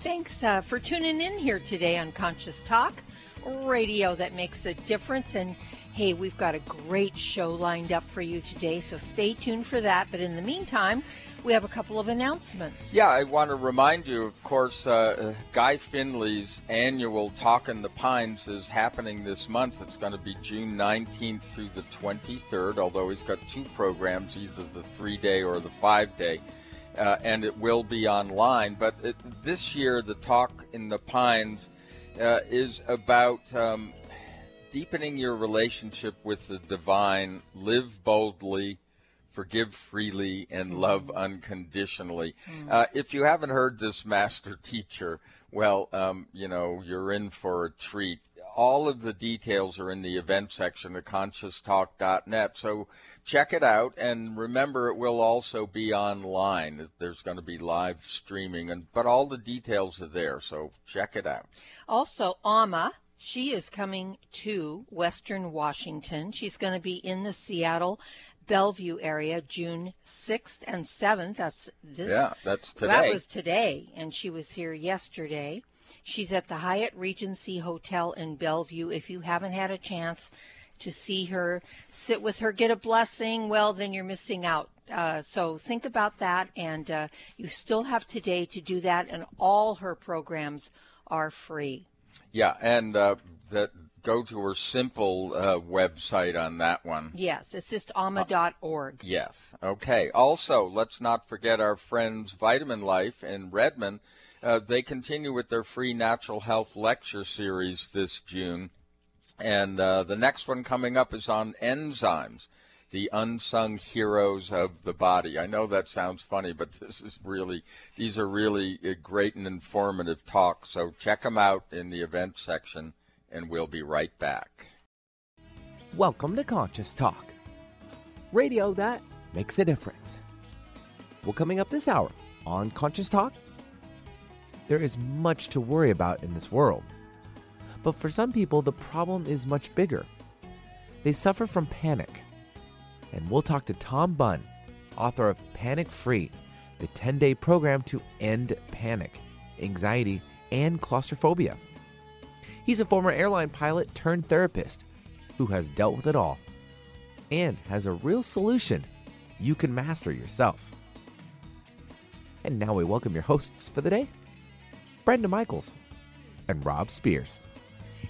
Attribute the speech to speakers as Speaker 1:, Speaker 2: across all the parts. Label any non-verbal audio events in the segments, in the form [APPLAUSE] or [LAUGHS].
Speaker 1: Thanks uh, for tuning in here today on Conscious Talk, radio that makes a difference. And hey, we've got a great show lined up for you today, so stay tuned for that. But in the meantime, we have a couple of announcements.
Speaker 2: Yeah, I want to remind you, of course, uh, Guy Finley's annual Talk in the Pines is happening this month. It's going to be June 19th through the 23rd, although he's got two programs, either the three day or the five day. Uh, and it will be online. But it, this year, the Talk in the Pines uh, is about um, deepening your relationship with the divine, live boldly, forgive freely, and love unconditionally. Uh, if you haven't heard this master teacher, well, um, you know, you're in for a treat. All of the details are in the event section of conscioustalk.net. So check it out. And remember, it will also be online. There's going to be live streaming, and but all the details are there. So check it out.
Speaker 1: Also, Amma, she is coming to Western Washington. She's going to be in the Seattle Bellevue area June 6th and 7th. That's this.
Speaker 2: Yeah, that's today.
Speaker 1: That was today, and she was here yesterday. She's at the Hyatt Regency Hotel in Bellevue. If you haven't had a chance to see her, sit with her, get a blessing, well, then you're missing out. Uh, so think about that, and uh, you still have today to do that, and all her programs are free.
Speaker 2: Yeah, and uh, that go to her simple uh, website on that one.
Speaker 1: Yes, it's just amma.org.
Speaker 2: Yes. Okay. Also, let's not forget our friends Vitamin Life in Redmond. Uh, they continue with their free natural health lecture series this June. And uh, the next one coming up is on enzymes, the unsung heroes of the body. I know that sounds funny, but [LAUGHS] this is really, these are really uh, great and informative talks. So check them out in the event section, and we'll be right back.
Speaker 3: Welcome to Conscious Talk, radio that makes a difference. Well, coming up this hour on Conscious Talk, there is much to worry about in this world. But for some people, the problem is much bigger. They suffer from panic. And we'll talk to Tom Bunn, author of Panic Free, the 10 day program to end panic, anxiety, and claustrophobia. He's a former airline pilot turned therapist who has dealt with it all and has a real solution you can master yourself. And now we welcome your hosts for the day Brenda Michaels and Rob Spears.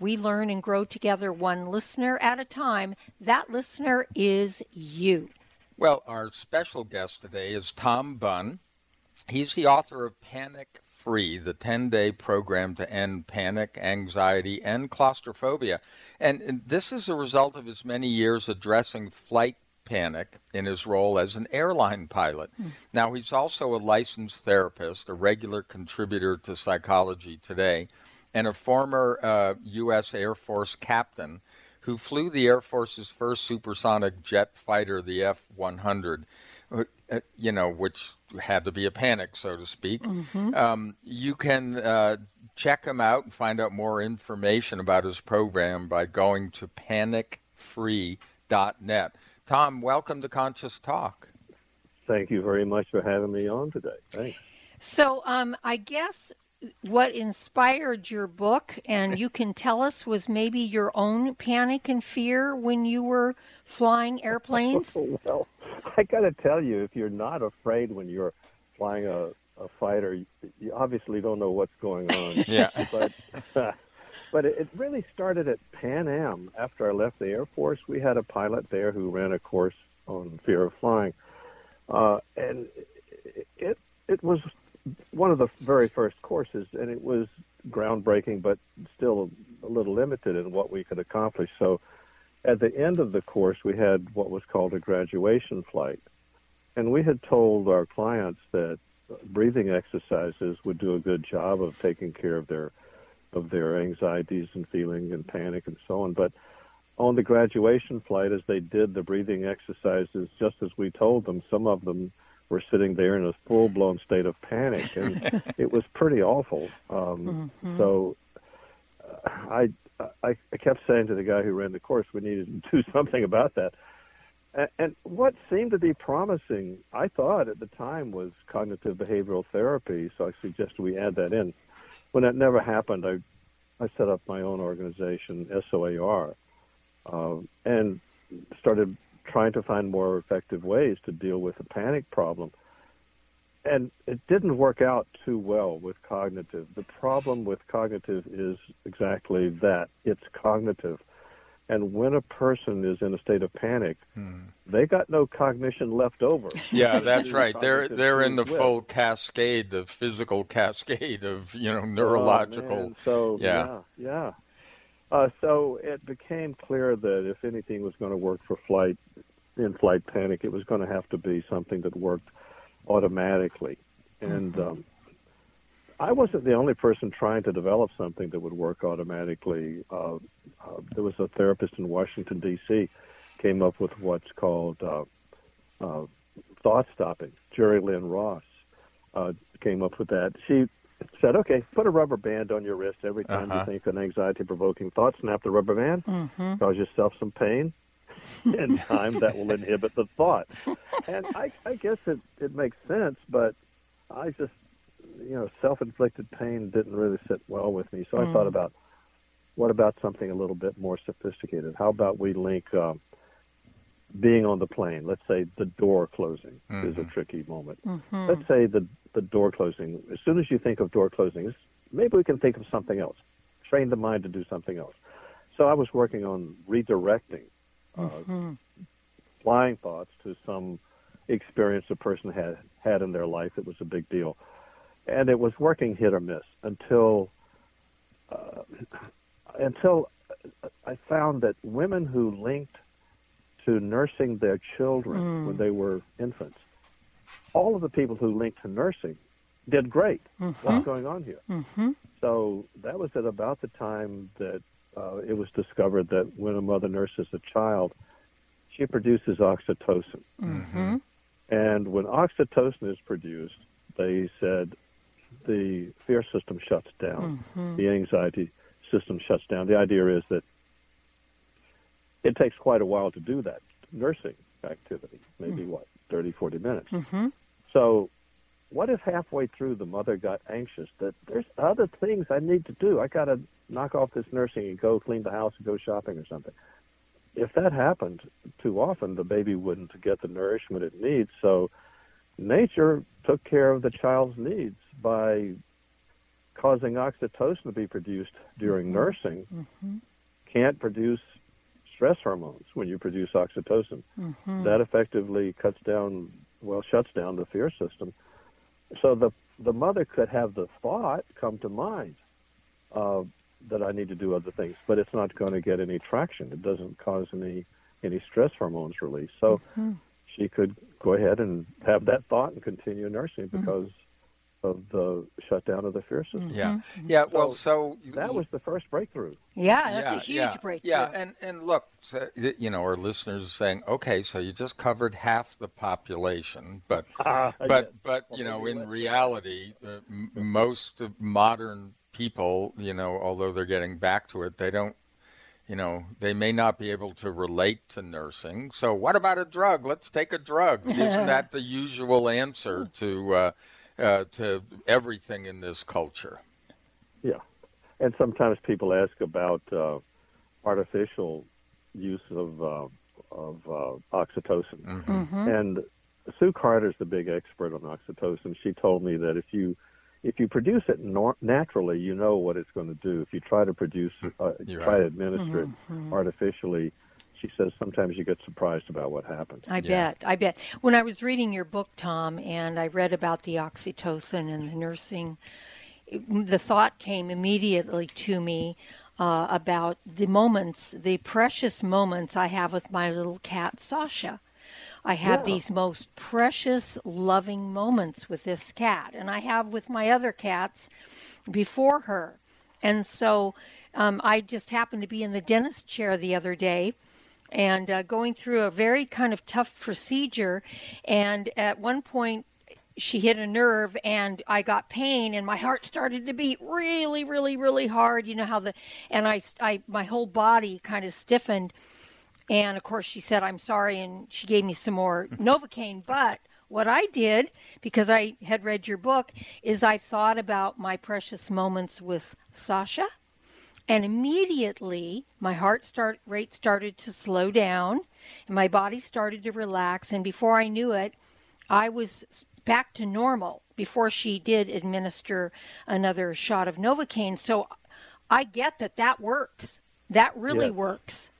Speaker 1: we learn and grow together one listener at a time. That listener is you.
Speaker 2: Well, our special guest today is Tom Bunn. He's the author of Panic Free, the 10 day program to end panic, anxiety, and claustrophobia. And, and this is a result of his many years addressing flight panic in his role as an airline pilot. Hmm. Now, he's also a licensed therapist, a regular contributor to Psychology Today, and a former uh, U.S. Air Force captain who flew the Air Force's first supersonic jet fighter, the F 100, uh, you know, which had to be a panic, so to speak. Um, you can uh, check him out and find out more information about his program by going to panicfree.net. Tom, welcome to Conscious Talk.
Speaker 4: Thank you very much for having me on today. Thanks.
Speaker 1: So, um, I guess what inspired your book, and you can tell us, was maybe your own panic and fear when you were flying [LAUGHS] airplanes?
Speaker 4: well, I got to tell you, if you're not afraid when you're flying a, a fighter, you obviously don't know what's going on. [LAUGHS]
Speaker 2: Yeah.
Speaker 4: but [LAUGHS] but it, it really started at Pan Am. After I left the Air Force, we had a pilot there who ran a course on fear of flying, uh, and it it was one of the very first courses, and it was groundbreaking, but still a little limited in what we could accomplish. So, at the end of the course, we had what was called a graduation flight, and we had told our clients that breathing exercises would do a good job of taking care of their of their anxieties and feeling and panic and so on. But on the graduation flight, as they did the breathing exercises, just as we told them, some of them were sitting there in a full blown state of panic, and [LAUGHS] it was pretty awful. Um, mm-hmm. So uh, I, I I kept saying to the guy who ran the course, we needed to do [LAUGHS] something about that. And what seemed to be promising, I thought at the time, was cognitive behavioral therapy. So I suggested we add that in. When that never happened, I, I set up my own organization, SOAR, uh, and started trying to find more effective ways to deal with the panic problem. And it didn't work out too well with cognitive. The problem with cognitive is exactly that it's cognitive. And when a person is in a state of panic, hmm. they got no cognition left over.
Speaker 2: Yeah, that's right. They're they're in the with. full cascade, the physical cascade of you know neurological.
Speaker 4: Oh, so yeah, yeah. yeah. Uh, so it became clear that if anything was going to work for flight, in-flight panic, it was going to have to be something that worked automatically. And mm-hmm. um, I wasn't the only person trying to develop something that would work automatically. Uh, uh, there was a therapist in Washington D.C. came up with what's called uh, uh, thought stopping. Jerilyn Ross uh, came up with that. She said, "Okay, put a rubber band on your wrist every time uh-huh. you think an anxiety-provoking thought. Snap the rubber band, mm-hmm. cause yourself some pain." in time that will inhibit the thought. And I, I guess it, it makes sense, but I just you know, self-inflicted pain didn't really sit well with me. So mm. I thought mm. about what about something a little bit more sophisticated? How about we link um, being on the plane? Let's say the door closing mm-hmm. is a mm-hmm. tricky moment. Mm-hmm. Let's say the the door closing. As soon as you think of door closing, maybe we can think of something else. Train the mind to do something else. So I was working on redirecting uh, mm-hmm. flying thoughts to some experience a person had had in their life that was a big deal and it was working hit or miss until uh, until I found that women who linked to nursing their children mm. when they were infants, all of the people who linked to nursing did great. Mm-hmm. What's going on here? Mm-hmm. So that was at about the time that uh, it was discovered that when a mother nurses a child, she produces oxytocin. Mm-hmm. And when oxytocin is produced, they said the fear system shuts down, mm-hmm. the anxiety system shuts down. The idea is that it takes quite a while to do that nursing activity, maybe mm-hmm. what, 30, 40 minutes. Mm-hmm. So, what if halfway through the mother got anxious that there's other things I need to do? I got to knock off this nursing and go clean the house and go shopping or something. If that happened too often, the baby wouldn't get the nourishment it needs. So, nature took care of the child's needs by causing oxytocin to be produced during mm-hmm. nursing mm-hmm. can't produce stress hormones when you produce oxytocin. Mm-hmm. That effectively cuts down, well, shuts down the fear system. So the the mother could have the thought come to mind uh, that I need to do other things, but it's not going to get any traction. It doesn't cause any any stress hormones release. So mm-hmm. she could go ahead and have that thought and continue nursing mm-hmm. Because of the shutdown of the fear system.
Speaker 2: Yeah, mm-hmm. yeah. Well, so,
Speaker 4: that was the first breakthrough.
Speaker 1: Yeah, that's yeah, a huge
Speaker 2: yeah,
Speaker 1: breakthrough.
Speaker 2: Yeah, and and look, so, you know, our listeners are saying, okay, so you just covered half the population, but [LAUGHS] uh, but but you know, in reality, uh, m- most modern people, you know, although they're getting back to it, they don't you know, they may not be able to relate to nursing. So, what about a drug? Let's take a drug. [LAUGHS] Isn't that the usual answer to uh, uh, to everything in this culture?
Speaker 4: Yeah, and sometimes people ask about uh, artificial use of uh, of uh, oxytocin, mm-hmm. Mm-hmm. and Sue Carter's the big expert on oxytocin. She told me that if you if you produce it nor- naturally, you know what it's going to do. If you try to produce, [LAUGHS] uh,
Speaker 2: You're
Speaker 4: try
Speaker 2: right.
Speaker 4: to administer
Speaker 1: Mm-hmm.
Speaker 4: it artificially, she says sometimes you get surprised about what happens.
Speaker 1: I
Speaker 2: Yeah.
Speaker 1: bet. I bet. When I was reading your book, Tom, and I read about the oxytocin and the nursing, it- the thought came immediately to me uh, about the moments, the precious moments I have with my little cat, Sasha. I have
Speaker 4: Yeah.
Speaker 1: these most precious, loving moments with this cat, and I have with my other cats before her. And so um, I just happened to be in the dentist chair the other day and uh, going through a very kind of tough procedure. And at one point, she hit a nerve and I got pain and my heart started to beat really, really, really hard. You know how the, and I, I my whole body kind of stiffened. And of course, she said, I'm sorry. And she gave me some more [LAUGHS] Novocaine. But what I did, because I had read your book, is I thought about my precious moments with Sasha. And immediately my heart start rate started to slow down and my body started to relax. And before I knew it, I was back to normal before she did administer another shot of Novocaine. So I get that that works. That really
Speaker 4: Yes.
Speaker 1: works.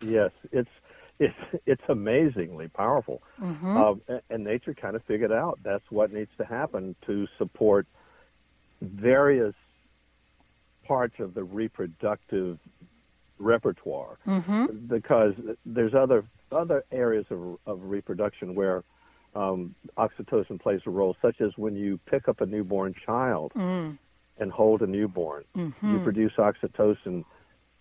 Speaker 4: Yes, it's it's it's amazingly powerful,
Speaker 1: Mm-hmm.
Speaker 4: um, and nature kind of figured out that's what needs to happen to support various parts of the reproductive repertoire.
Speaker 1: Mm-hmm.
Speaker 4: Because there's other other areas of of reproduction where um, oxytocin plays a role, such as when you pick up a newborn child
Speaker 1: Mm.
Speaker 4: and hold a newborn,
Speaker 1: Mm-hmm.
Speaker 4: you produce oxytocin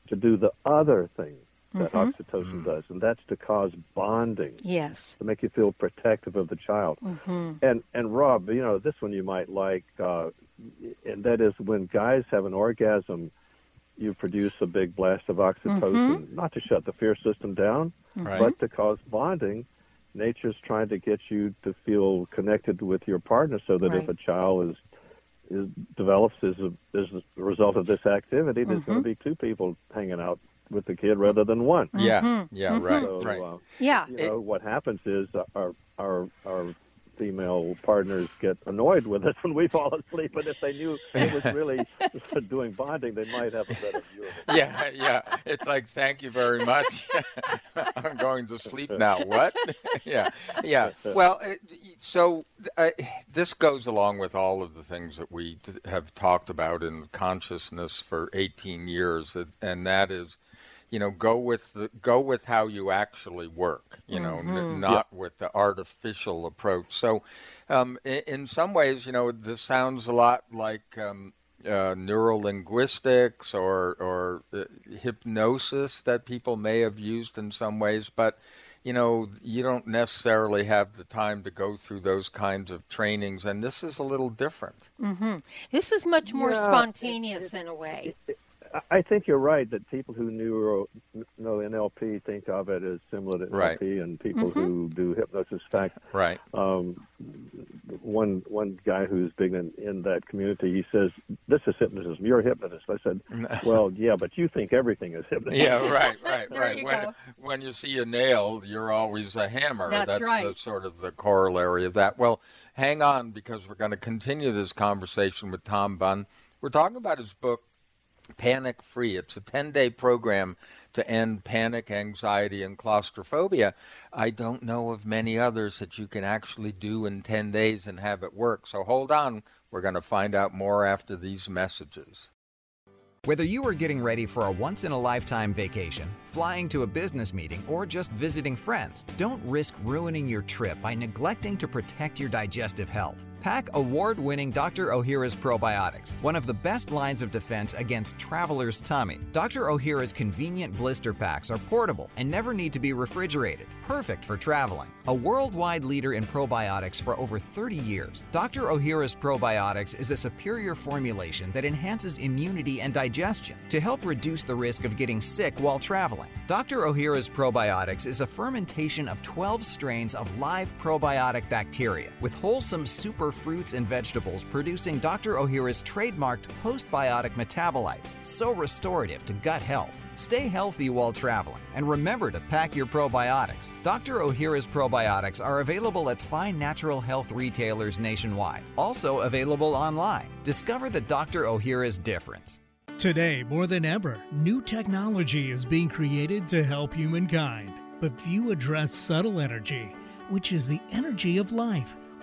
Speaker 4: to do the other thing that
Speaker 1: Mm-hmm.
Speaker 4: oxytocin does, and that's to cause bonding,
Speaker 1: Yes.
Speaker 4: to make you feel protective of the child.
Speaker 1: Mm-hmm.
Speaker 4: And and Rob, you know this one you might like, uh, and that is when guys have an orgasm, you produce a big blast of oxytocin, not to shut the fear system down,
Speaker 2: Right.
Speaker 4: but to cause bonding. Nature's trying to get you to feel connected with your partner, so that if a child is is develops as a as a result of this activity, there's going to be two people hanging out with the kid rather than one.
Speaker 2: Yeah,
Speaker 1: Mm-hmm.
Speaker 2: yeah, right,
Speaker 4: So,
Speaker 2: right.
Speaker 4: uh,
Speaker 1: Yeah.
Speaker 4: you know, what happens is our our our female partners get annoyed with us [LAUGHS] when we fall asleep, but if they knew it was really [LAUGHS] doing bonding, they might have a better view of it. [LAUGHS]
Speaker 2: yeah, yeah. It's like, thank you very much. I'm going to sleep now. What? yeah, yeah. Well, so uh, this goes along with all of the things that we have talked about in consciousness for 18 years, and- and that is, you know, go with the go with how you actually work. You know, n- not with the artificial approach. So, um, in, in some ways, you know, this sounds a lot like. Um, uh, neurolinguistics or or uh, hypnosis that people may have used in some ways, but you know you don't necessarily have the time to go through those kinds of trainings, and this is a little different.
Speaker 1: This is much more
Speaker 4: Yeah, it-
Speaker 1: spontaneous in a way.
Speaker 4: I- I think you're right that people who neuro, know NLP think of it as similar to
Speaker 2: Right.
Speaker 4: NLP, and people who do hypnosis. Fact,
Speaker 2: Right.
Speaker 4: um, one one guy who's big in, in that community, he says, "This is hypnotism. You're a hypnotist." I said, [LAUGHS] "Well, yeah, but you think everything is hypnotism."
Speaker 2: Yeah, right, right, [LAUGHS] right. When
Speaker 1: go.
Speaker 2: when you see a nail, you're always a hammer.
Speaker 1: That's
Speaker 2: the,
Speaker 1: right.
Speaker 2: sort of the corollary of that. Well, hang on because we're going to continue this conversation with Tom Bunn. We're talking about his book, Panic Free. It's a 10 day program to end panic, anxiety, and claustrophobia. I don't know of many others that you can actually do in 10 days and have it work. So hold on. We're going to find out more after these messages.
Speaker 5: Whether you are getting ready for a once in a lifetime vacation, flying to a business meeting, or just visiting friends, don't risk ruining your trip by neglecting to protect your digestive health. Pack award winning Dr. Ohhira's probiotics, one of the best lines of defense against traveler's tummy. Dr. Ohhira's convenient blister packs are portable and never need to be refrigerated, perfect for traveling. A worldwide leader in probiotics for over 30 years, Dr. Ohhira's probiotics is a superior formulation that enhances immunity and digestion to help reduce the risk of getting sick while traveling. Dr. Ohhira's probiotics is a fermentation of 12 strains of live probiotic bacteria with wholesome super fruits and vegetables producing Dr. Ohhira's trademarked postbiotic metabolites, so restorative to gut health. Stay healthy while traveling and remember to pack your probiotics. Dr. Ohhira's probiotics are available at fine natural health retailers nationwide, also available online. Discover the Dr. Ohhira's difference.
Speaker 6: Today, more than ever, new technology is being created to help humankind. But few address subtle energy, which is the energy of life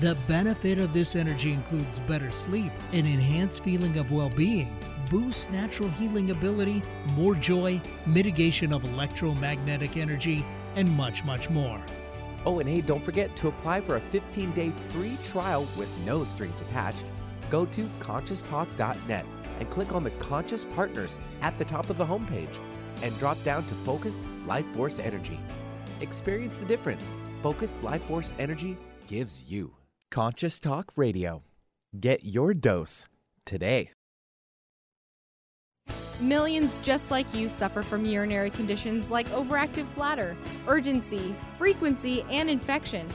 Speaker 6: The benefit of this energy includes better sleep, an enhanced feeling of well being, boosts natural healing ability, more joy, mitigation of electromagnetic energy, and much, much more.
Speaker 3: Oh, and hey, don't forget to apply for a 15 day free trial with no strings attached. Go to conscioustalk.net and click on the Conscious Partners at the top of the homepage and drop down to Focused Life Force Energy. Experience the difference Focused Life Force Energy gives you. Conscious Talk Radio. Get your dose today.
Speaker 7: Millions just like you suffer from urinary conditions like overactive bladder, urgency, frequency, and infection.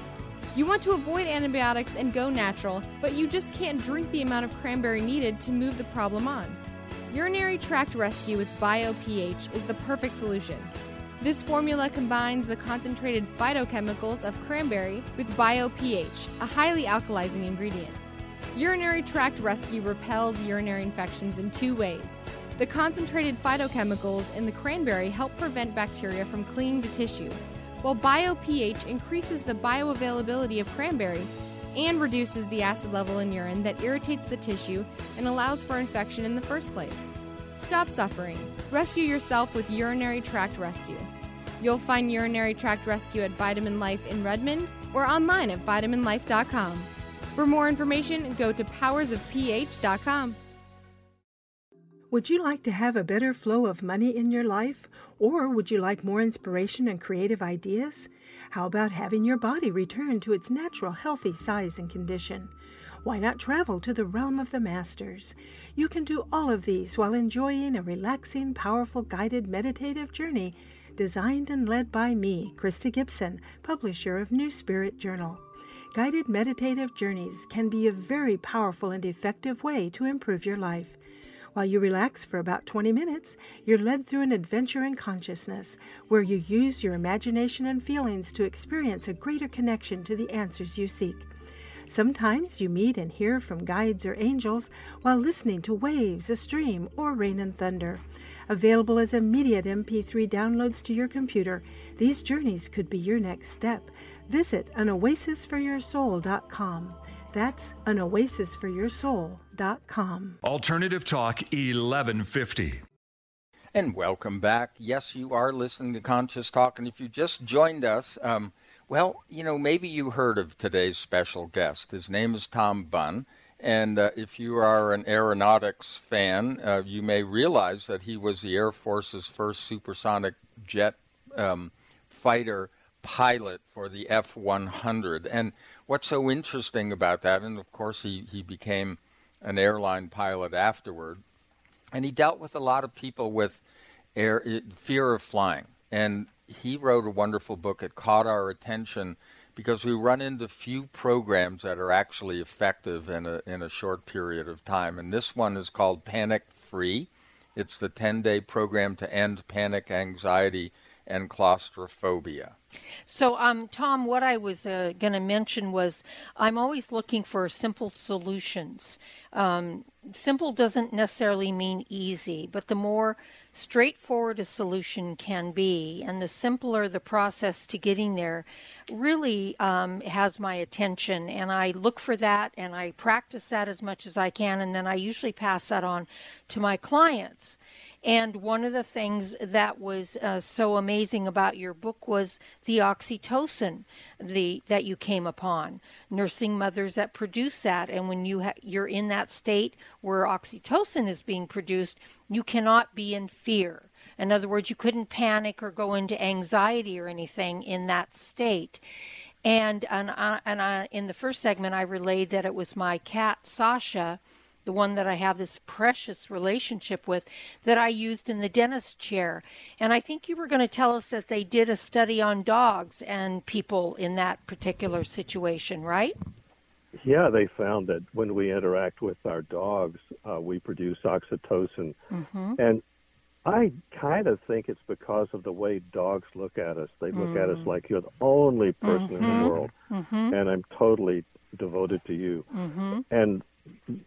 Speaker 7: You want to avoid antibiotics and go natural, but you just can't drink the amount of cranberry needed to move the problem on. Urinary tract rescue with BioPH is the perfect solution. This formula combines the concentrated phytochemicals of cranberry with BioPH, a highly alkalizing ingredient. Urinary tract rescue repels urinary infections in two ways. The concentrated phytochemicals in the cranberry help prevent bacteria from clinging to tissue, while BioPH increases the bioavailability of cranberry and reduces the acid level in urine that irritates the tissue and allows for infection in the first place. Stop suffering. Rescue yourself with Urinary Tract Rescue. You'll find Urinary Tract Rescue at Vitamin Life in Redmond or online at vitaminlife.com. For more information, go to powersofph.com.
Speaker 8: Would you like to have a better flow of money in your life? Or would you like more inspiration and creative ideas? How about having your body return to its natural healthy size and condition? Why not travel to the realm of the masters? You can do all of these while enjoying a relaxing, powerful, guided meditative journey designed and led by me, Krista Gibson, publisher of New Spirit Journal. Guided meditative journeys can be a very powerful and effective way to improve your life. While you relax for about 20 minutes, you're led through an adventure in consciousness where you use your imagination and feelings to experience a greater connection to the answers you seek. Sometimes you meet and hear from guides or angels while listening to waves, a stream, or rain and thunder. Available as immediate MP3 downloads to your computer, these journeys could be your next step. Visit anoasisforyoursoul.com. That's anoasisforyoursoul.com.
Speaker 9: Alternative Talk 1150.
Speaker 2: And welcome back. Yes, you are listening to Conscious Talk. And if you just joined us, um, well, you know, maybe you heard of today's special guest. His name is Tom Bunn. And uh, if you are an aeronautics fan, uh, you may realize that he was the Air Force's first supersonic jet um, fighter pilot for the F 100. And what's so interesting about that, and of course, he, he became an airline pilot afterward, and he dealt with a lot of people with air, fear of flying. And he wrote a wonderful book. It caught our attention because we run into few programs that are actually effective in a in a short period of time. And this one is called Panic Free. It's the 10-day program to end panic, anxiety, and claustrophobia.
Speaker 1: So, um, Tom, what I was uh, going to mention was I'm always looking for simple solutions. Um, simple doesn't necessarily mean easy, but the more straightforward a solution can be, and the simpler the process to getting there, really um, has my attention. And I look for that and I practice that as much as I can, and then I usually pass that on to my clients. And one of the things that was uh, so amazing about your book was the oxytocin the that you came upon. Nursing mothers that produce that, and when you ha- you're in that state where oxytocin is being produced, you cannot be in fear In other words, you couldn't panic or go into anxiety or anything in that state. And and, I, and I, in the first segment, I relayed that it was my cat Sasha, the one that I have this precious relationship with, that I used in the dentist chair. And I think you were going to tell us that they did a study on dogs and people in that particular situation, right?
Speaker 4: Yeah, they found that when we interact with our dogs, uh, we produce oxytocin. Mm-hmm. And I kind of think it's because of the way dogs look at us. They look mm. at us mm. like you're the only person mm-hmm. in the mm-hmm. world, mm-hmm. and I'm totally devoted to you. Mm-hmm. And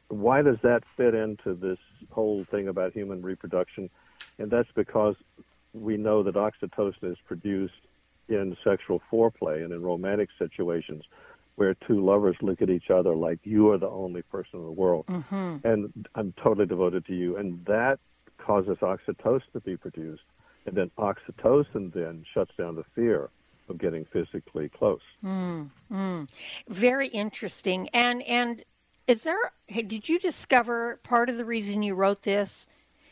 Speaker 4: why does that fit into this whole thing about human reproduction? And that's because we know that oxytocin is produced in sexual foreplay and in romantic situations where two lovers look at each other like you are the only person in the world. Mm-hmm. And I'm totally devoted to you. And that causes oxytocin to be produced, and then oxytocin then shuts down the fear of getting physically close.
Speaker 1: Mm, mm. Very interesting. And and is there? Did you discover part of the reason you wrote this?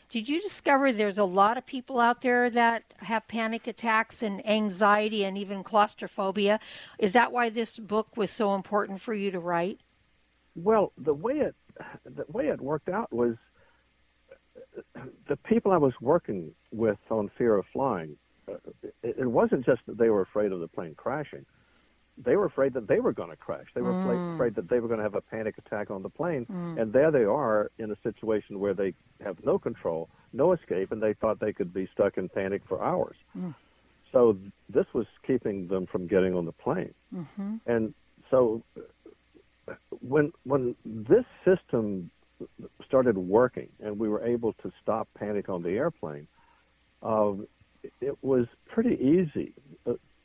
Speaker 1: Did you discover there's a lot of people out there that have panic attacks and anxiety and even claustrophobia? Is that why this book was so important for you to write?
Speaker 4: Well, the way it the way it worked out was the people I was working with on fear of flying, uh, it, wasn't just that they were afraid of the plane crashing. They were afraid that they were going to crash. They were mm. afraid that they were going to have a panic attack on the plane. Mm. And there they are in a situation where they have no control, no escape, and they thought they could be stuck in panic for hours. Mm. So this was keeping them from getting on the plane. Mm-hmm. And so uh, when when this system started working and we were able to stop panic on the airplane, uh, it was pretty easy,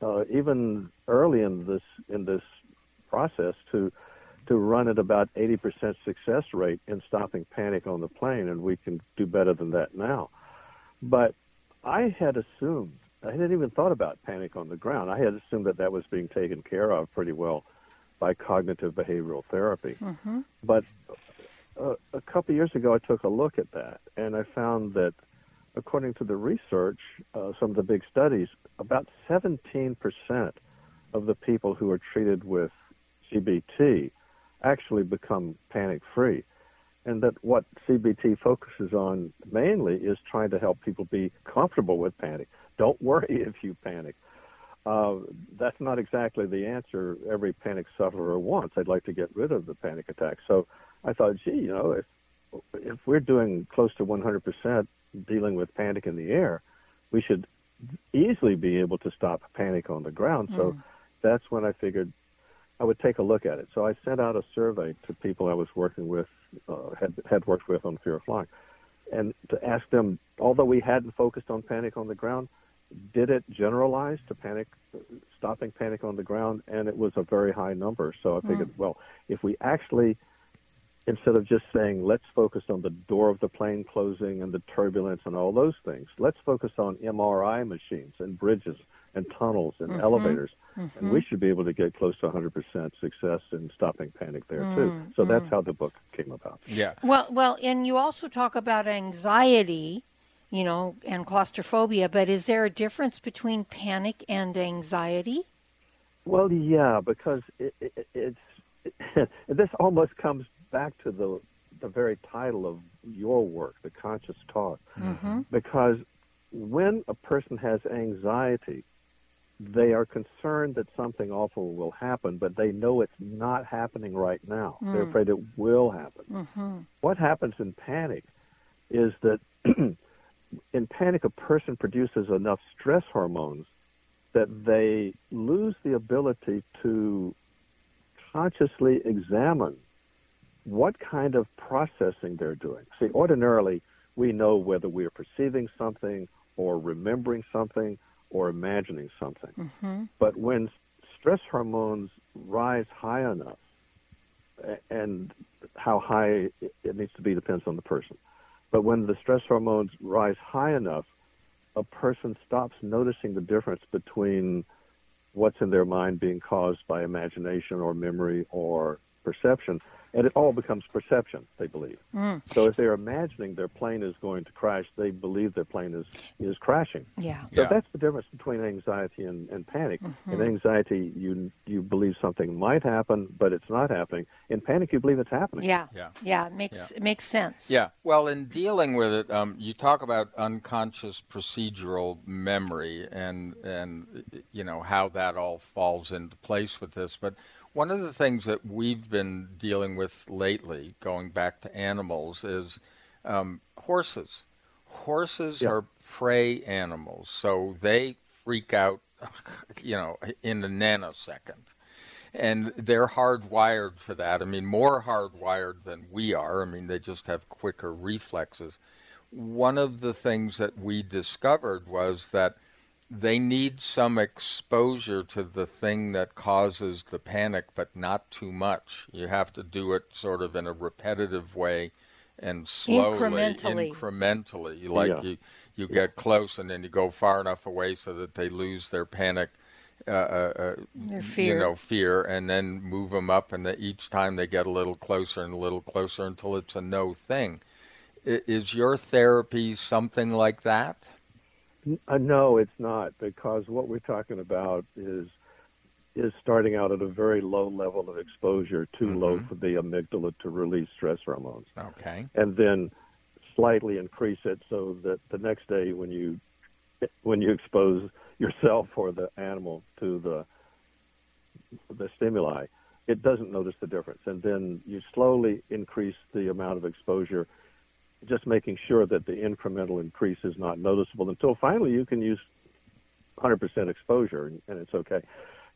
Speaker 4: uh, even early in this in this process, to to run at about 80% success rate in stopping panic on the plane, and we can do better than that now. But I had assumed, I hadn't even thought about panic on the ground. I had assumed that that was being taken care of pretty well by cognitive behavioral therapy. Mm-hmm. But uh, a couple of years ago, I took a look at that, and I found that, according to the research, uh, some of the big studies, about 17% of the people who are treated with CBT actually become panic free. And that what CBT focuses on mainly is trying to help people be comfortable with panic. Don't worry [LAUGHS] if you panic. Uh, that's not exactly the answer every panic sufferer wants. I'd like to get rid of the panic attack. So I thought, gee, you know, if if we're doing close to 100% dealing with panic in the air, we should easily be able to stop panic on the ground. Mm. So that's when I figured I would take a look at it. So I sent out a survey to people I was working with, uh, had had worked with on fear of flying, and to ask them, although we hadn't focused on panic on the ground, did it generalize to panic, stopping panic on the ground? And it was a very high number. So I figured, mm. well, if we actually instead of just saying let's focus on the door of the plane closing and the turbulence and all those things let's focus on mri machines and bridges and tunnels and mm-hmm. elevators mm-hmm. and we should be able to get close to 100% success in stopping panic there mm-hmm. too so that's how the book came about
Speaker 2: yeah
Speaker 1: well well and you also talk about anxiety you know and claustrophobia but is there a difference between panic and anxiety
Speaker 4: well yeah because it, it, it's [LAUGHS] this almost comes back to the the very title of your work, the conscious talk, mm-hmm. because when a person has anxiety, they are concerned that something awful will happen, but they know it's not happening right now. Mm. They're afraid it will happen. Mm-hmm. What happens in panic is that [CLEARS THROAT] in panic, a person produces enough stress hormones that they lose the ability to consciously examine what kind of processing they're doing. See, ordinarily, we know whether we are perceiving something or remembering something or imagining something. Mm-hmm. But when stress hormones rise high enough, and how high it needs to be depends on the person. But when the stress hormones rise high enough, a person stops noticing the difference between what's in their mind being caused by imagination or memory or perception and it all becomes perception. They believe. Mm. So if they're imagining their plane is going to crash, they believe their plane is is crashing.
Speaker 1: Yeah.
Speaker 4: So
Speaker 2: Yeah.
Speaker 4: that's the difference between anxiety and, and panic.
Speaker 1: Mm-hmm.
Speaker 4: In anxiety, you you believe something might happen, but it's not happening. In panic, you believe it's happening.
Speaker 1: Yeah.
Speaker 2: Yeah.
Speaker 1: Yeah. It makes it makes sense.
Speaker 2: Yeah. Well, in dealing with it, um, you talk about unconscious procedural memory and and you know how that all falls into place with this. But one of the things that we've been dealing with lately, going back to animals, is um, horses. Horses
Speaker 4: Yeah.
Speaker 2: are prey animals, so they freak out, [LAUGHS] you know, in a nanosecond and they're hardwired for that. I mean, more hardwired than we are. I mean, they just have quicker reflexes. One of the things that we discovered was that they need some exposure to the thing that causes the panic, but not too much. You have to do it sort of in a repetitive way and slowly,
Speaker 1: Incrementally.
Speaker 2: incrementally. Like
Speaker 4: Yeah.
Speaker 2: you, you get close and then you go far enough away so that they lose their panic uh, uh, uh,
Speaker 1: Their
Speaker 2: you
Speaker 1: fear.
Speaker 2: know, fear, and then move them up, and the, each time they get a little closer and a little closer until it's a no thing. I, is your therapy something like that?
Speaker 4: Uh, no, it's not because what we're talking about is is starting out at a very low level of exposure, too low for the amygdala to release stress hormones,
Speaker 2: Okay.
Speaker 4: and then slightly increase it so that the next day when you when you expose yourself or the animal to the the stimuli, it doesn't notice the difference, and then you slowly increase the amount of exposure just making sure that the incremental increase is not noticeable until finally you can use 100% exposure and, and it's okay.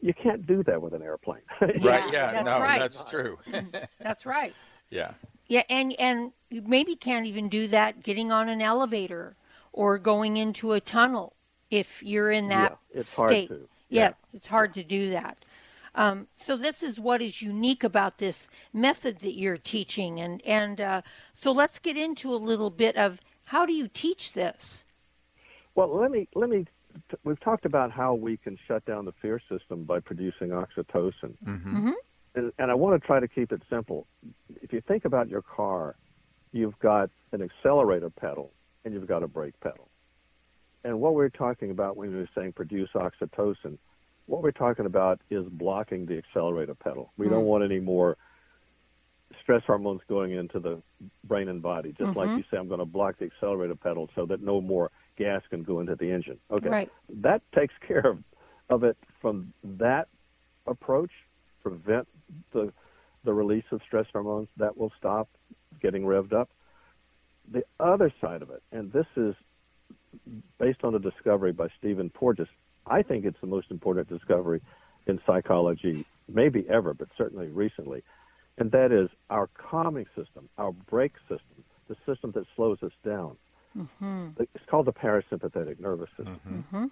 Speaker 4: You can't do that with an airplane. [LAUGHS]
Speaker 2: Right. Yeah.
Speaker 1: that's
Speaker 2: no,
Speaker 1: right.
Speaker 2: that's true. [LAUGHS]
Speaker 1: That's right.
Speaker 2: yeah.
Speaker 1: Yeah, and and you maybe can't even do that getting on an elevator or going into a tunnel if you're in that
Speaker 4: Yeah, it's hard
Speaker 1: state.
Speaker 4: to.
Speaker 1: Yeah,
Speaker 4: Yeah.
Speaker 1: it's hard to do that. Um, so this is what is unique about this method that you're teaching, and and uh, so let's get into a little bit of how do you teach this?
Speaker 4: Well, let me let me. We've talked about how we can shut down the fear system by producing oxytocin,
Speaker 2: Mm-hmm.
Speaker 4: and, and I want to try to keep it simple. If you think about your car, you've got an accelerator pedal and you've got a brake pedal. And what we're talking about when we're saying produce oxytocin, what we're talking about is blocking the accelerator pedal. We don't hmm. want any more stress hormones going into the brain and body. Just like mm-hmm. you say, I'm going to block the accelerator pedal so that no more gas can go into the engine. Okay.
Speaker 1: Right.
Speaker 4: That takes care of, of it from that approach, prevent the the release of stress hormones. That will stop getting revved up. The other side of it, and this is based on a discovery by Stephen Porges, I think it's the most important discovery in psychology, maybe ever, but certainly recently, and that is our calming system, our brake system, the system that slows us down. Mm-hmm. It's called the parasympathetic nervous system. Mm-hmm. Mm-hmm.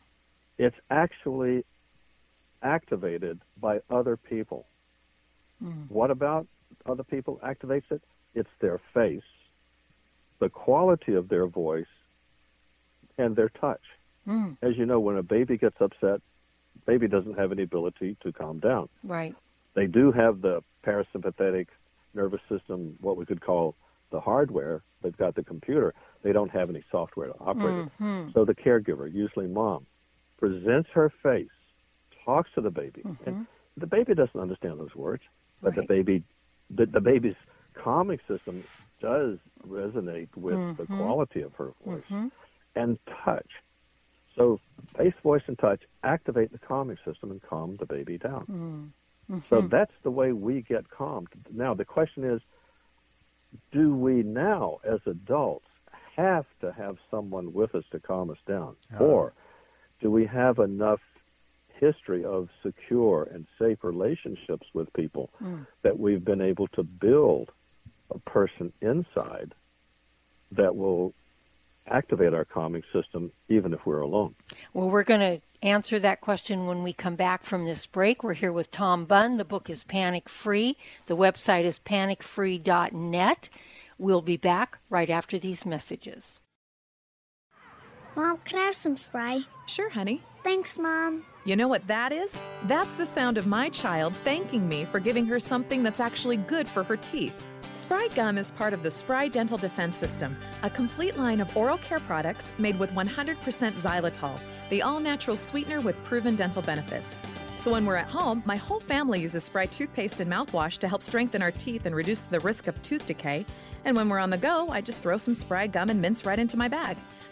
Speaker 4: It's actually activated by other people. Mm. What about other people activates it? It's their face, the quality of their voice, and their touch. Mm. As you know, when a baby gets upset, baby doesn't have any ability to calm down.
Speaker 1: Right.
Speaker 4: They do have the parasympathetic nervous system, what we could call the hardware. They've got the computer. They don't have any software to operate it. Mm-hmm. So the caregiver, usually mom, presents her face, talks to the baby, and mm-hmm. the baby doesn't understand those words, but the baby, the, the baby's calming system does resonate with mm-hmm. the quality of her voice and touch. So face, voice, and touch activate the calming system and calm the baby down. Mm. So mm-hmm. that's the way we get calmed. Now the question is, do we now, as adults, have to have someone with us to calm us down, or do we have enough history of secure and safe relationships with people mm. that we've been able to build a person inside that will activate our calming system even if we're alone.
Speaker 1: Well, we're going to answer that question when we come back from this break. We're here with Tom Bunn. The book is Panic Free. The website is panicfree.net. We'll be back right after these messages.
Speaker 10: Mom, can I have some Spry?
Speaker 11: Sure, honey.
Speaker 10: Thanks, Mom. You know what that is? That's the sound of my child thanking me for giving her something that's actually good for her teeth. Spry Gum is part of the Spry Dental Defense System, a complete line of oral care products made with 100% xylitol, the all natural sweetener with proven dental benefits. So when we're at home, my whole family uses Spry toothpaste and mouthwash to help strengthen our teeth and reduce the risk of tooth decay. And when we're on the go, I just throw some Spry gum and mints right into my bag.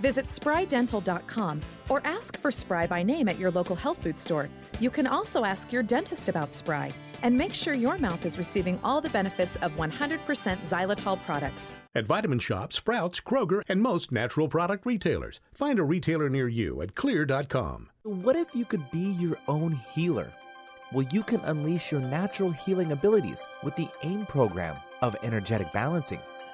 Speaker 10: Visit sprydental.com or ask for Spry by name at your local health food store. You can also ask your dentist about Spry and make sure your mouth is receiving all the benefits of 100% xylitol products.
Speaker 11: At Vitamin Shoppe, Sprouts, Kroger, and most natural product retailers. Find a retailer near you at xlear.com.
Speaker 3: What if you could be your own healer? Well, you can unleash your natural healing abilities with the AIM program of energetic balancing.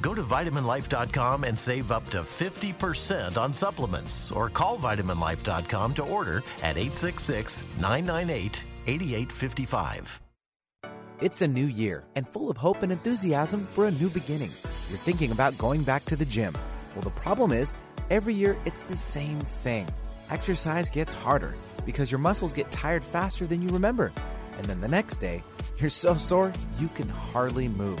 Speaker 12: Go to vitaminlife.com and save up to 50% on supplements or call vitaminlife.com to order at 866 998 8855.
Speaker 3: It's a new year and full of hope and enthusiasm for a new beginning. You're thinking about going back to the gym. Well, the problem is, every year it's the same thing. Exercise gets harder because your muscles get tired faster than you remember. And then the next day, you're so sore you can hardly move.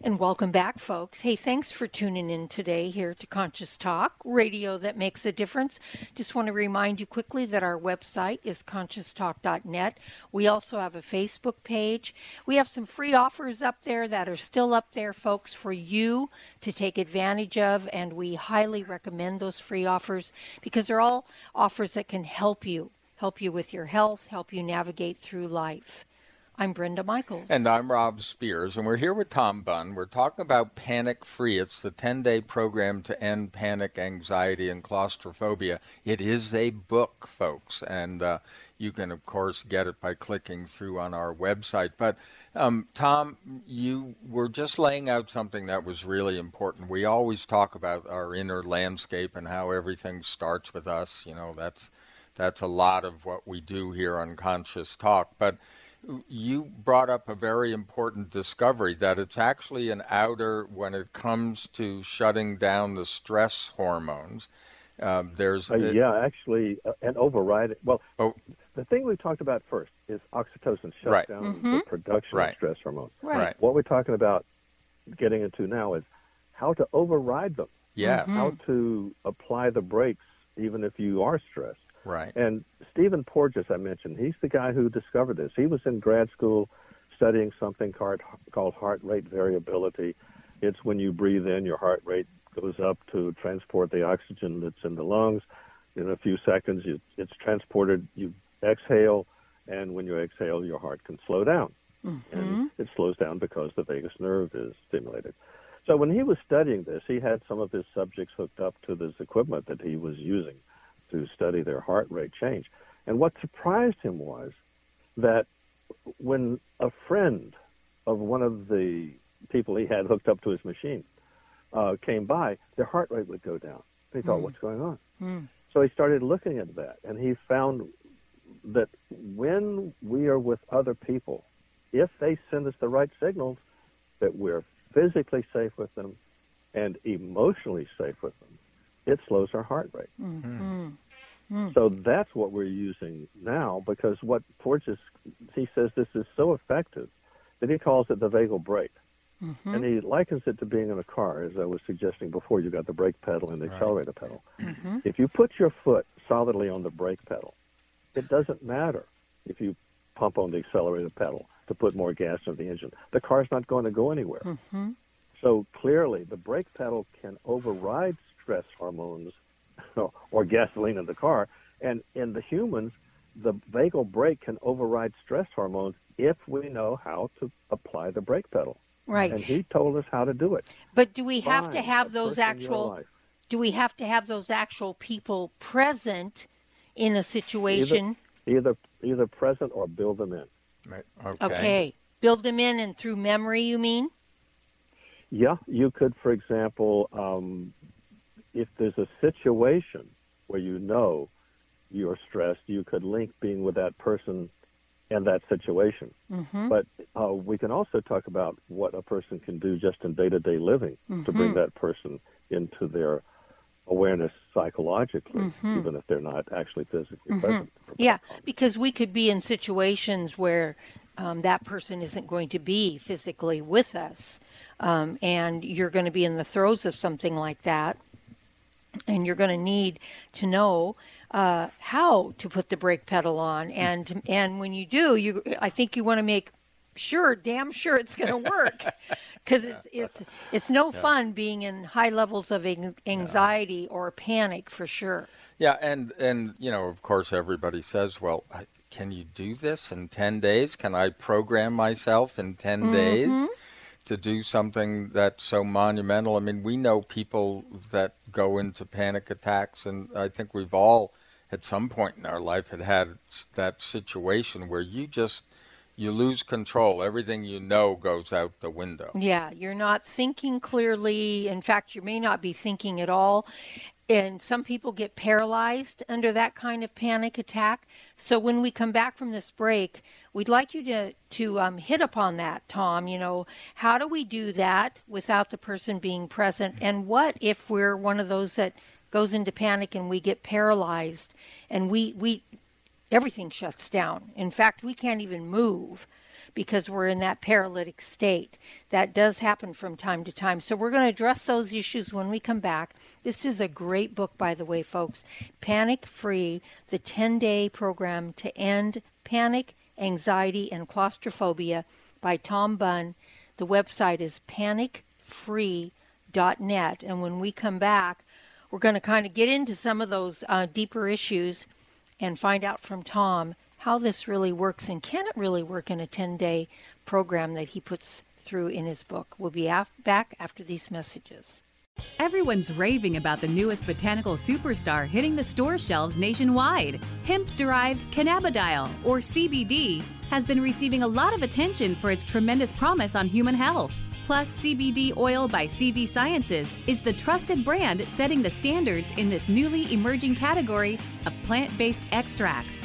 Speaker 1: And welcome back, folks. Hey, thanks for tuning in today here to Conscious Talk, radio that makes a difference. Just want to remind you quickly that our website is conscioustalk.net. We also have a Facebook page. We have some free offers up there that are still up there, folks, for you to take advantage of. And we highly recommend those free offers because they're all offers that can help you, help you with your health, help you navigate through life. I'm Brenda Michaels.
Speaker 2: And I'm Rob Spears. And we're here with Tom Bunn. We're talking about Panic Free. It's the 10 day program to end panic, anxiety, and claustrophobia. It is a book, folks. And uh, you can, of course, get it by clicking through on our website. But um, Tom, you were just laying out something that was really important. We always talk about our inner landscape and how everything starts with us. You know, that's that's a lot of what we do here on Conscious Talk. But you brought up a very important discovery that it's actually an outer when it comes to shutting down the stress hormones. Um, there's
Speaker 4: uh, yeah, actually, uh, an override. Well, oh. the thing we talked about first is oxytocin shuts
Speaker 2: right.
Speaker 4: down
Speaker 2: mm-hmm.
Speaker 4: the production
Speaker 2: right.
Speaker 4: of stress hormones.
Speaker 2: Right.
Speaker 4: What we're talking about getting into now is how to override them.
Speaker 2: Yeah.
Speaker 4: Mm-hmm. How to apply the brakes even if you are stressed.
Speaker 2: Right.
Speaker 4: And Stephen Porges, I mentioned, he's the guy who discovered this. He was in grad school studying something called, called heart rate variability. It's when you breathe in, your heart rate goes up to transport the oxygen that's in the lungs. In a few seconds, you, it's transported. You exhale, and when you exhale, your heart can slow down.
Speaker 1: Mm-hmm.
Speaker 4: And it slows down because the vagus nerve is stimulated. So when he was studying this, he had some of his subjects hooked up to this equipment that he was using to study their heart rate change. And what surprised him was that when a friend of one of the people he had hooked up to his machine uh, came by, their heart rate would go down. He thought,
Speaker 1: Mm.
Speaker 4: what's going on?
Speaker 1: Mm.
Speaker 4: So he started looking at that, and he found that when we are with other people, if they send us the right signals, that we're physically safe with them and emotionally safe with them, it slows our heart rate.
Speaker 1: Mm-hmm. Mm.
Speaker 4: So that's what we're using now because what Porges, he says this is so effective that he calls it the vagal brake.
Speaker 1: Mm-hmm.
Speaker 4: And he likens it to being in a car, as I was suggesting before. You got the brake pedal and the
Speaker 2: Right.
Speaker 4: accelerator pedal.
Speaker 1: Mm-hmm.
Speaker 4: If you put your foot solidly on the brake pedal, it doesn't matter if you pump on the accelerator pedal to put more gas in the engine. The car's not going to go anywhere.
Speaker 1: Mm-hmm.
Speaker 4: So clearly, the brake pedal can override stress hormones [LAUGHS] or gasoline in the car. And in the humans, the vagal brake can override stress hormones if we know how to apply the brake pedal.
Speaker 1: Right.
Speaker 4: And he told us how to do it.
Speaker 1: But do we have to have those
Speaker 4: person in your
Speaker 1: actual do we have to have those actual people present in a situation?
Speaker 4: Either either present or build them in.
Speaker 2: Right.
Speaker 1: Okay. Build them in and through memory, you mean?
Speaker 4: Yeah, you could, for example, um, if there's a situation where you know you're stressed, you could link being with that person and that situation.
Speaker 1: Mm-hmm.
Speaker 4: But uh, we can also talk about what a person can do just in day to day living to bring
Speaker 1: Mhm.
Speaker 4: that person into their awareness psychologically,
Speaker 1: Mhm.
Speaker 4: even if they're not actually physically
Speaker 1: Mhm.
Speaker 4: present.
Speaker 1: Yeah, because we could be in situations where um, that person isn't going to be physically with us, um, and you're going to be in the throes of something like that, and you're going to need to know uh, how to put the brake pedal on, and and when you do, you I think you want to make sure, damn sure, it's going [LAUGHS] to work. Because it's it's it's no
Speaker 2: Yeah.
Speaker 1: fun being in high levels of an- anxiety or panic for sure.
Speaker 2: Yeah, and and you know, of course, everybody says, "Well, can you do this in ten days? Can I program myself in 10
Speaker 1: Mhm.
Speaker 2: days to do something that's so monumental?" I mean, we know people that go into panic attacks, and I think we've all, at some point in our life, had had that situation where you just you lose control. Everything you know goes out the window.
Speaker 1: Yeah, you're not thinking clearly. In fact, you may not be thinking at all. And some people get paralyzed under that kind of panic attack. So when we come back from this break, we'd like you to to um, hit upon that, Tom. You know, how do we do that without the person being present? And what if we're one of those that goes into panic and we get paralyzed and we we everything shuts down. In fact, we can't even move because we're in that paralytic state. That does happen from time to time. So we're going to address those issues when we come back. This is a great book, by the way, folks. Panic Free, the 10 day program to end panic, anxiety, and claustrophobia by Tom Bunn. The website is panicfree.net. And when we come back, we're going to kind of get into some of those uh, deeper issues and find out from Tom how this really works and can it really work in a 10 day program that he puts through in his book. We'll be af- back after these messages.
Speaker 13: Everyone's raving about the newest botanical superstar hitting the store shelves nationwide. Hemp derived cannabidiol, or CBD, has been receiving a lot of attention for its tremendous promise on human health. Plus, CBD Oil by CV Sciences is the trusted brand setting the standards in this newly emerging category of plant based extracts,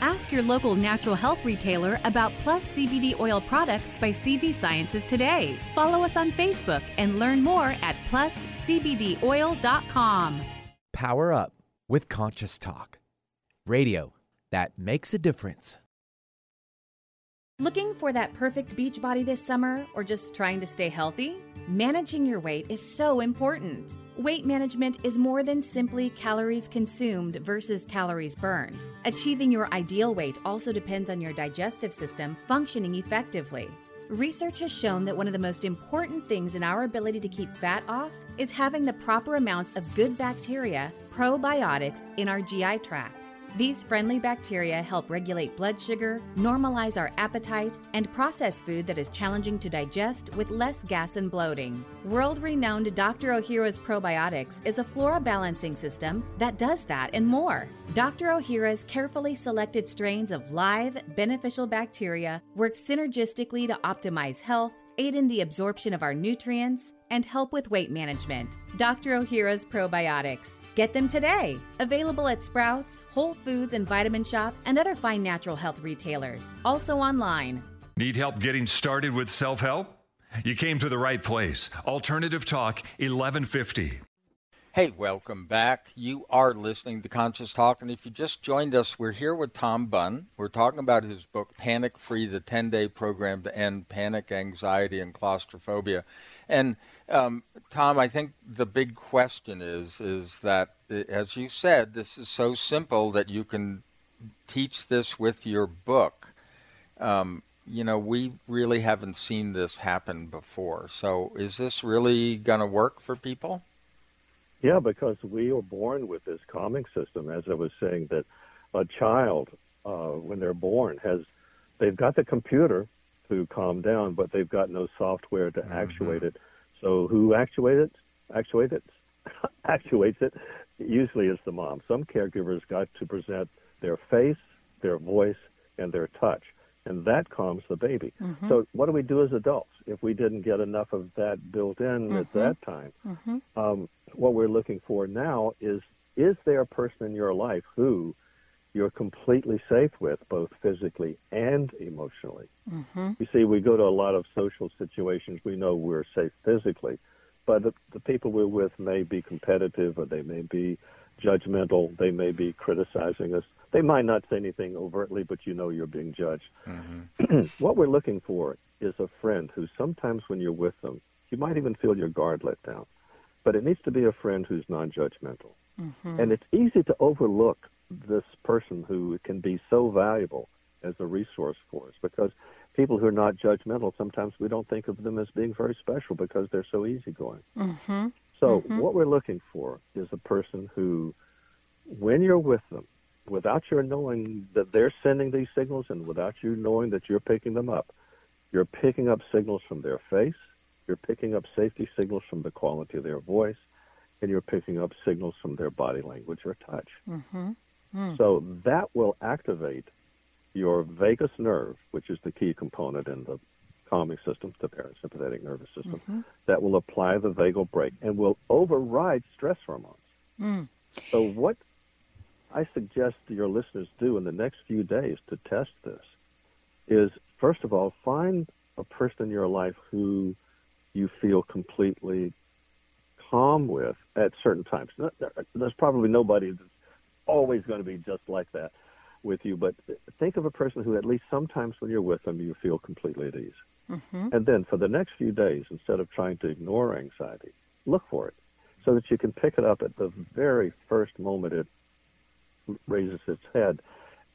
Speaker 13: Ask your local natural health retailer about Plus CBD oil products by CV Sciences today. Follow us on Facebook and learn more at pluscbdoil.com.
Speaker 3: Power up with Conscious Talk. Radio that makes a difference.
Speaker 14: Looking for that perfect beach body this summer or just trying to stay healthy? Managing your weight is so important. Weight management is more than simply calories consumed versus calories burned. Achieving your ideal weight also depends on your digestive system functioning effectively. Research has shown that one of the most important things in our ability to keep fat off is having the proper amounts of good bacteria, probiotics, in our GI tract. These friendly bacteria help regulate blood sugar, normalize our appetite, and process food that is challenging to digest with less gas and bloating. World renowned Dr. Ohhira's Probiotics is a flora balancing system that does that and more. Dr. Ohhira's carefully selected strains of live, beneficial bacteria work synergistically to optimize health, aid in the absorption of our nutrients, and help with weight management. Dr. Ohhira's Probiotics. Get them today. Available at Sprouts, Whole Foods and Vitamin Shoppe, and other fine natural health retailers. Also online.
Speaker 9: Need help getting started with self help? You came to the right place. Alternative Talk 1150.
Speaker 2: Hey, welcome back. You are listening to Conscious Talk, and if you just joined us, we're here with Tom Bunn. We're talking about his book, Panic Free The 10 Day Program to End Panic, Anxiety, and Claustrophobia. And um, Tom, I think the big question is is that, as you said, this is so simple that you can teach this with your book. Um, you know, we really haven't seen this happen before. So, is this really going to work for people?
Speaker 4: Yeah, because we are born with this calming system. As I was saying, that a child, uh, when they're born, has they've got the computer to calm down, but they've got no software to mm-hmm. actuate it. So who actuates it? Actuates it? [LAUGHS] actuates it? Usually it's the mom. Some caregivers got to present their face, their voice, and their touch, and that calms the baby. Mm-hmm. So what do we do as adults if we didn't get enough of that built in mm-hmm. at that time? Mm-hmm. Um, what we're looking for now is: is there a person in your life who you're completely safe with, both physically and emotionally. Mm-hmm. You see, we go to a lot of social situations. We know we're safe physically, but the, the people we're with may be competitive or they may be judgmental. They may be criticizing us. They might not say anything overtly, but you know you're being judged. Mm-hmm. [CLEARS THROAT] what we're looking for is a friend who sometimes when you're with them, you might even feel your guard let down. But it needs to be a friend who's non judgmental. Mm-hmm. And it's easy to overlook this person who can be so valuable as a resource for us because people who are not judgmental sometimes we don't think of them as being very special because they're so easygoing. Mm-hmm. So mm-hmm. what we're looking for is a person who, when you're with them, without your knowing that they're sending these signals and without you knowing that you're picking them up, you're picking up signals from their face, you're picking up safety signals from the quality of their voice, and you're picking up signals from their body language or touch. Mm-hmm. Hmm. So that will activate your vagus nerve, which is the key component in the calming system, the parasympathetic nervous system, mm-hmm. that will apply the vagal brake and will override stress hormones. Mm. So what I suggest your listeners do in the next few days to test this is, first of all, find a person in your life who you feel completely calm with at certain times. There's probably nobody that's always going to be just like that with you. But think of a person who, at least sometimes when you're with them, you feel completely at ease. Mm-hmm. And then for the next few days, instead of trying to ignore anxiety, look for it. so that you can pick it up at the very first moment it raises its head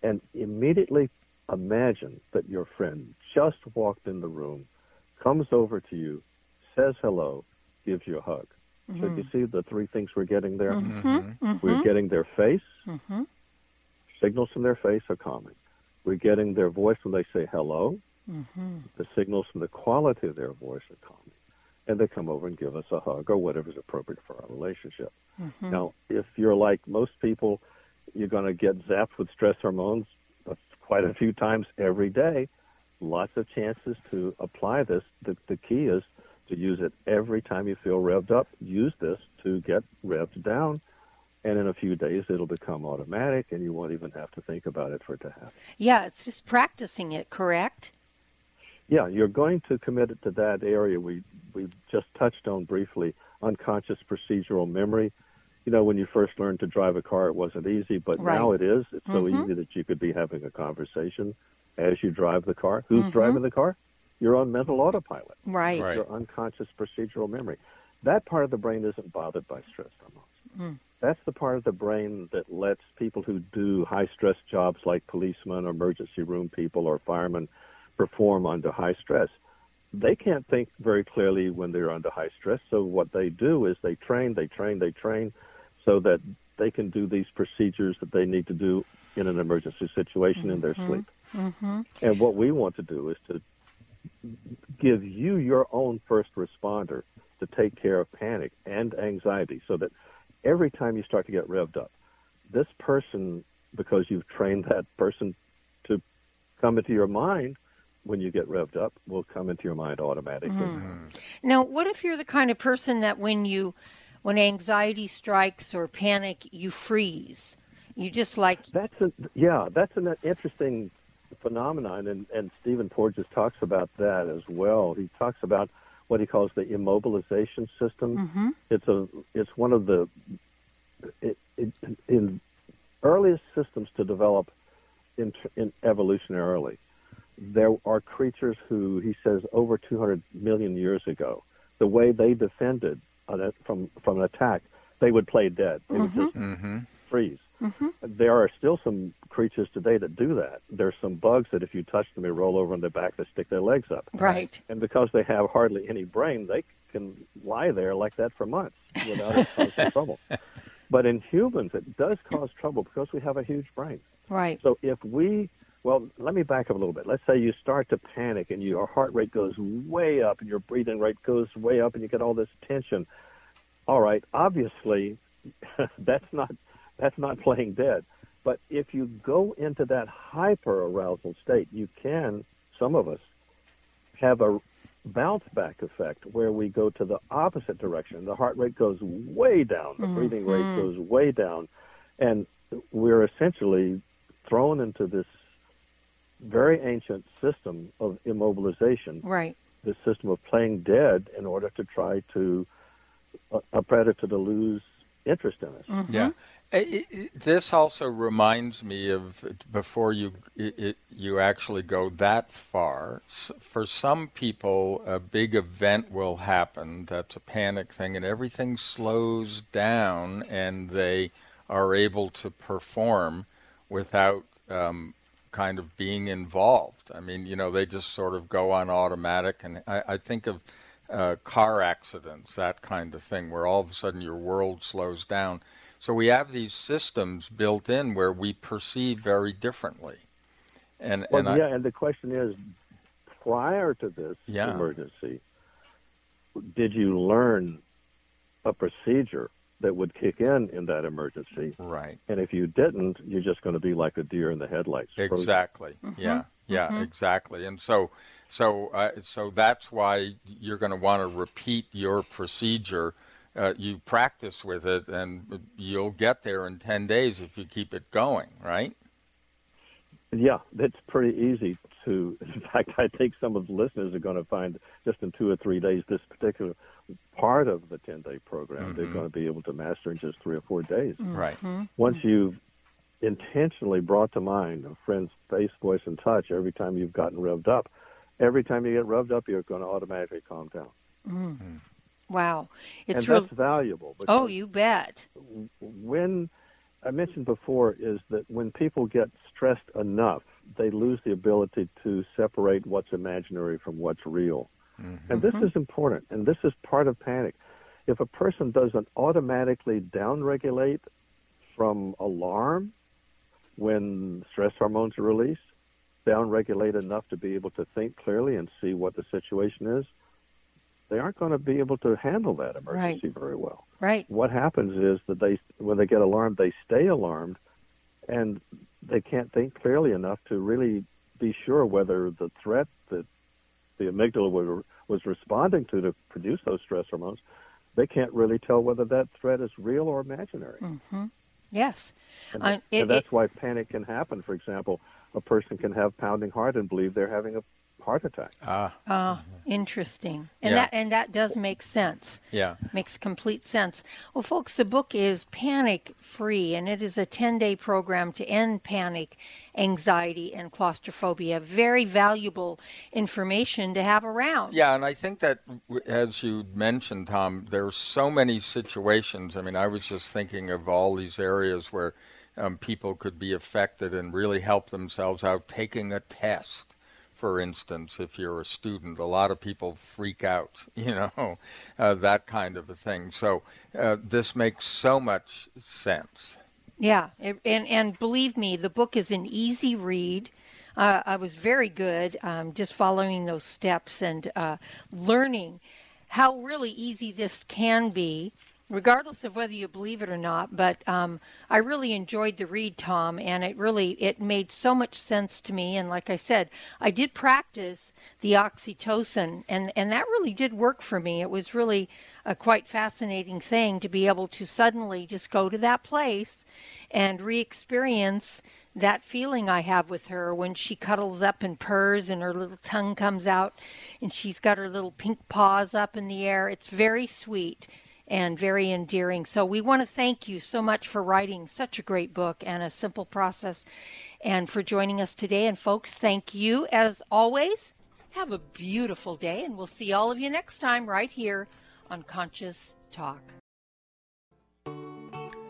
Speaker 4: and immediately imagine that your friend just walked in the room, comes over to you, says hello, gives you a hug. Mm-hmm. So you see the three things we're getting there?
Speaker 1: Mm-hmm. Mm-hmm.
Speaker 4: We're getting their face,
Speaker 1: Mm-hmm.
Speaker 4: signals from their face are calming. We're getting their voice when they say hello,
Speaker 1: Mm-hmm.
Speaker 4: the signals from the quality of their voice are calming. And they come over and give us a hug or whatever's appropriate for our relationship. Now, if you're like most people, you're going to get zapped with stress hormones uh, quite a few times every day. Lots of chances to apply this. The, the key is to use it every time you feel revved up. Use this to get revved down. And in a few days, it'll become automatic, and you won't even have to think about it for it to happen.
Speaker 1: Yeah, it's just practicing it, correct?
Speaker 4: Yeah, you're going to commit it to that area we we just touched on briefly, unconscious procedural memory. You know, when you first learned to drive a car, it wasn't easy, but
Speaker 1: Right.
Speaker 4: now it is. It's so
Speaker 1: Mhm.
Speaker 4: easy that you could be having a conversation as you drive the car. Who's
Speaker 1: Mhm.
Speaker 4: driving the car? You're on mental autopilot.
Speaker 1: Right. Right.
Speaker 4: Your unconscious procedural memory. That part of the brain isn't bothered by stress hormones.
Speaker 1: Mm.
Speaker 4: That's the part of the brain that lets people who do high stress jobs like policemen or emergency room people or firemen perform under high stress. They can't think very clearly when they're under high stress. So what they do is they train, they train, they train so that they can do these procedures that they need to do in an emergency situation in their sleep.
Speaker 1: Mm-hmm.
Speaker 4: And what we want to do is to give you your own first responder to take care of panic and anxiety so that every time you start to get revved up, this person, because you've trained that person to come into your mind when you get revved up, will come into your mind automatically.
Speaker 1: Mm. Now, what if you're the kind of person that when you, when anxiety strikes or panic, you freeze? You just like
Speaker 4: That's a, yeah, that's an interesting phenomenon, and, and Stephen Porges talks about that as well. He talks about what he calls the immobilization system.
Speaker 1: Mhm.
Speaker 4: It's a it's one of the it, it, in earliest systems to develop in, in evolutionarily. There are creatures who he says over 200 million years ago, the way they defended an, a- from from an attack, they would play dead. They would just
Speaker 2: Mm-hmm.
Speaker 4: freeze.
Speaker 1: Mm-hmm.
Speaker 4: There are still some creatures today that do that. There's some bugs that if you touch them, they roll over on their back, they stick their legs up.
Speaker 1: Right.
Speaker 4: And because they have hardly any brain, they can lie there like that for months without it causing [LAUGHS] trouble. But in humans, it does cause trouble because we have a huge brain.
Speaker 1: Right.
Speaker 4: So if we, well, let me back up a little bit. Let's say you start to panic and your heart rate goes way up and your breathing rate goes way up and you get all this tension. All right, obviously, [LAUGHS] that's not that's not playing dead. But if you go into that hyper arousal state, you can, some of us, have a bounce back effect where we go to the opposite direction. The heart rate goes way down, the breathing rate
Speaker 1: Mhm.
Speaker 4: goes way down, and we're essentially thrown into this very ancient system of immobilization,
Speaker 1: Right.
Speaker 4: this system of playing dead in order to try to a, a predator to lose interest in us.
Speaker 1: Mm-hmm.
Speaker 2: Yeah. It, this also reminds me of before you it, you actually go that far. For some people, a big event will happen. That's a panic thing, and everything slows down, and they are able to perform without um, kind of being involved. I mean, you know, they just sort of go on automatic, and I, I think of uh, car accidents, that kind of thing, where all of a sudden your world slows down. So we have these systems built in where we perceive very differently. And,
Speaker 4: Well,
Speaker 2: and I,
Speaker 4: yeah, and the question is, prior to this
Speaker 2: Yeah.
Speaker 4: emergency, did you learn a procedure that would kick in in that emergency?
Speaker 2: Right.
Speaker 4: And if you didn't, you're just going to be like a deer in the headlights. frozen.
Speaker 2: Exactly. Yeah. Yeah. Exactly. And so, so, uh, so that's why you're going to want to repeat your procedure. Uh, you practice with it, and you'll get there in ten days if you keep it going. Right.
Speaker 4: Yeah, that's pretty easy to. [LAUGHS] In fact, I think some of the listeners are going to find just in two or three days this particular part of the 10 day program they're
Speaker 2: Mhm.
Speaker 4: going to be able to master in just three or four days.
Speaker 2: Right.
Speaker 4: Once you've intentionally brought to mind a friend's face, voice, and touch every time you've gotten revved up, every time you get revved up, you're going to automatically calm down.
Speaker 1: Mm. Wow, it's
Speaker 4: and
Speaker 1: real.
Speaker 4: that's valuable.
Speaker 1: Oh, you bet.
Speaker 4: When I mentioned before is that when people get stressed enough, they lose the ability to separate what's imaginary from what's real. Mm-hmm. And this is important, and this is part of panic. If a person doesn't automatically downregulate from alarm when stress hormones are released, downregulate enough to be able to think clearly and see what the situation is, they aren't going to be able to handle that emergency
Speaker 1: right.
Speaker 4: very well.
Speaker 1: Right.
Speaker 4: What happens is that they, when they get alarmed, they stay alarmed, and they can't think clearly enough to really be sure whether the threat that the amygdala was, was responding to to produce those stress hormones, they can't really tell whether that threat is real or imaginary.
Speaker 1: Mm-hmm. Yes.
Speaker 4: And,
Speaker 1: it,
Speaker 4: and that's
Speaker 1: it,
Speaker 4: why panic can happen. For example, a person can have pounding heart and believe they're having a heart attack.
Speaker 2: Ah.
Speaker 1: Uh, interesting. And
Speaker 2: Yeah.
Speaker 1: that and that does make sense.
Speaker 2: Yeah.
Speaker 1: Makes complete sense. Well, folks, the book is panic free, and it is a 10 day program to end panic, anxiety, and claustrophobia. Very valuable information to have around.
Speaker 2: Yeah, and I think that, as you mentioned, Tom, there's so many situations. I mean, I was just thinking of all these areas where um, people could be affected and really help themselves out taking a test. For instance, if you're a student, a lot of people freak out, [LAUGHS] you know, uh, that kind of a thing. So uh, this makes so much sense.
Speaker 1: Yeah, it, and and believe me, the book is an easy read. Uh, I was very good um, just following those steps and uh, learning how really easy this can be, regardless of whether you believe it or not. But um, I really enjoyed the read, Tom, and it really it made so much sense to me. And like I said, I did practice the oxytocin, and and that really did work for me. It was really a quite fascinating thing to be able to suddenly just go to that place and re-experience that feeling I have with her when she cuddles up and purrs and her little tongue comes out and she's got her little pink paws up in the air. It's very sweet and very endearing. So we want to thank you so much for writing such a great book and a simple process and for joining us today. And folks, thank you as always. Have a beautiful day and we'll see all of you next time right here on Conscious Talk.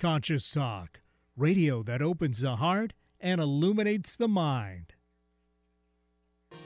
Speaker 6: Conscious Talk, radio that opens the heart and illuminates the mind.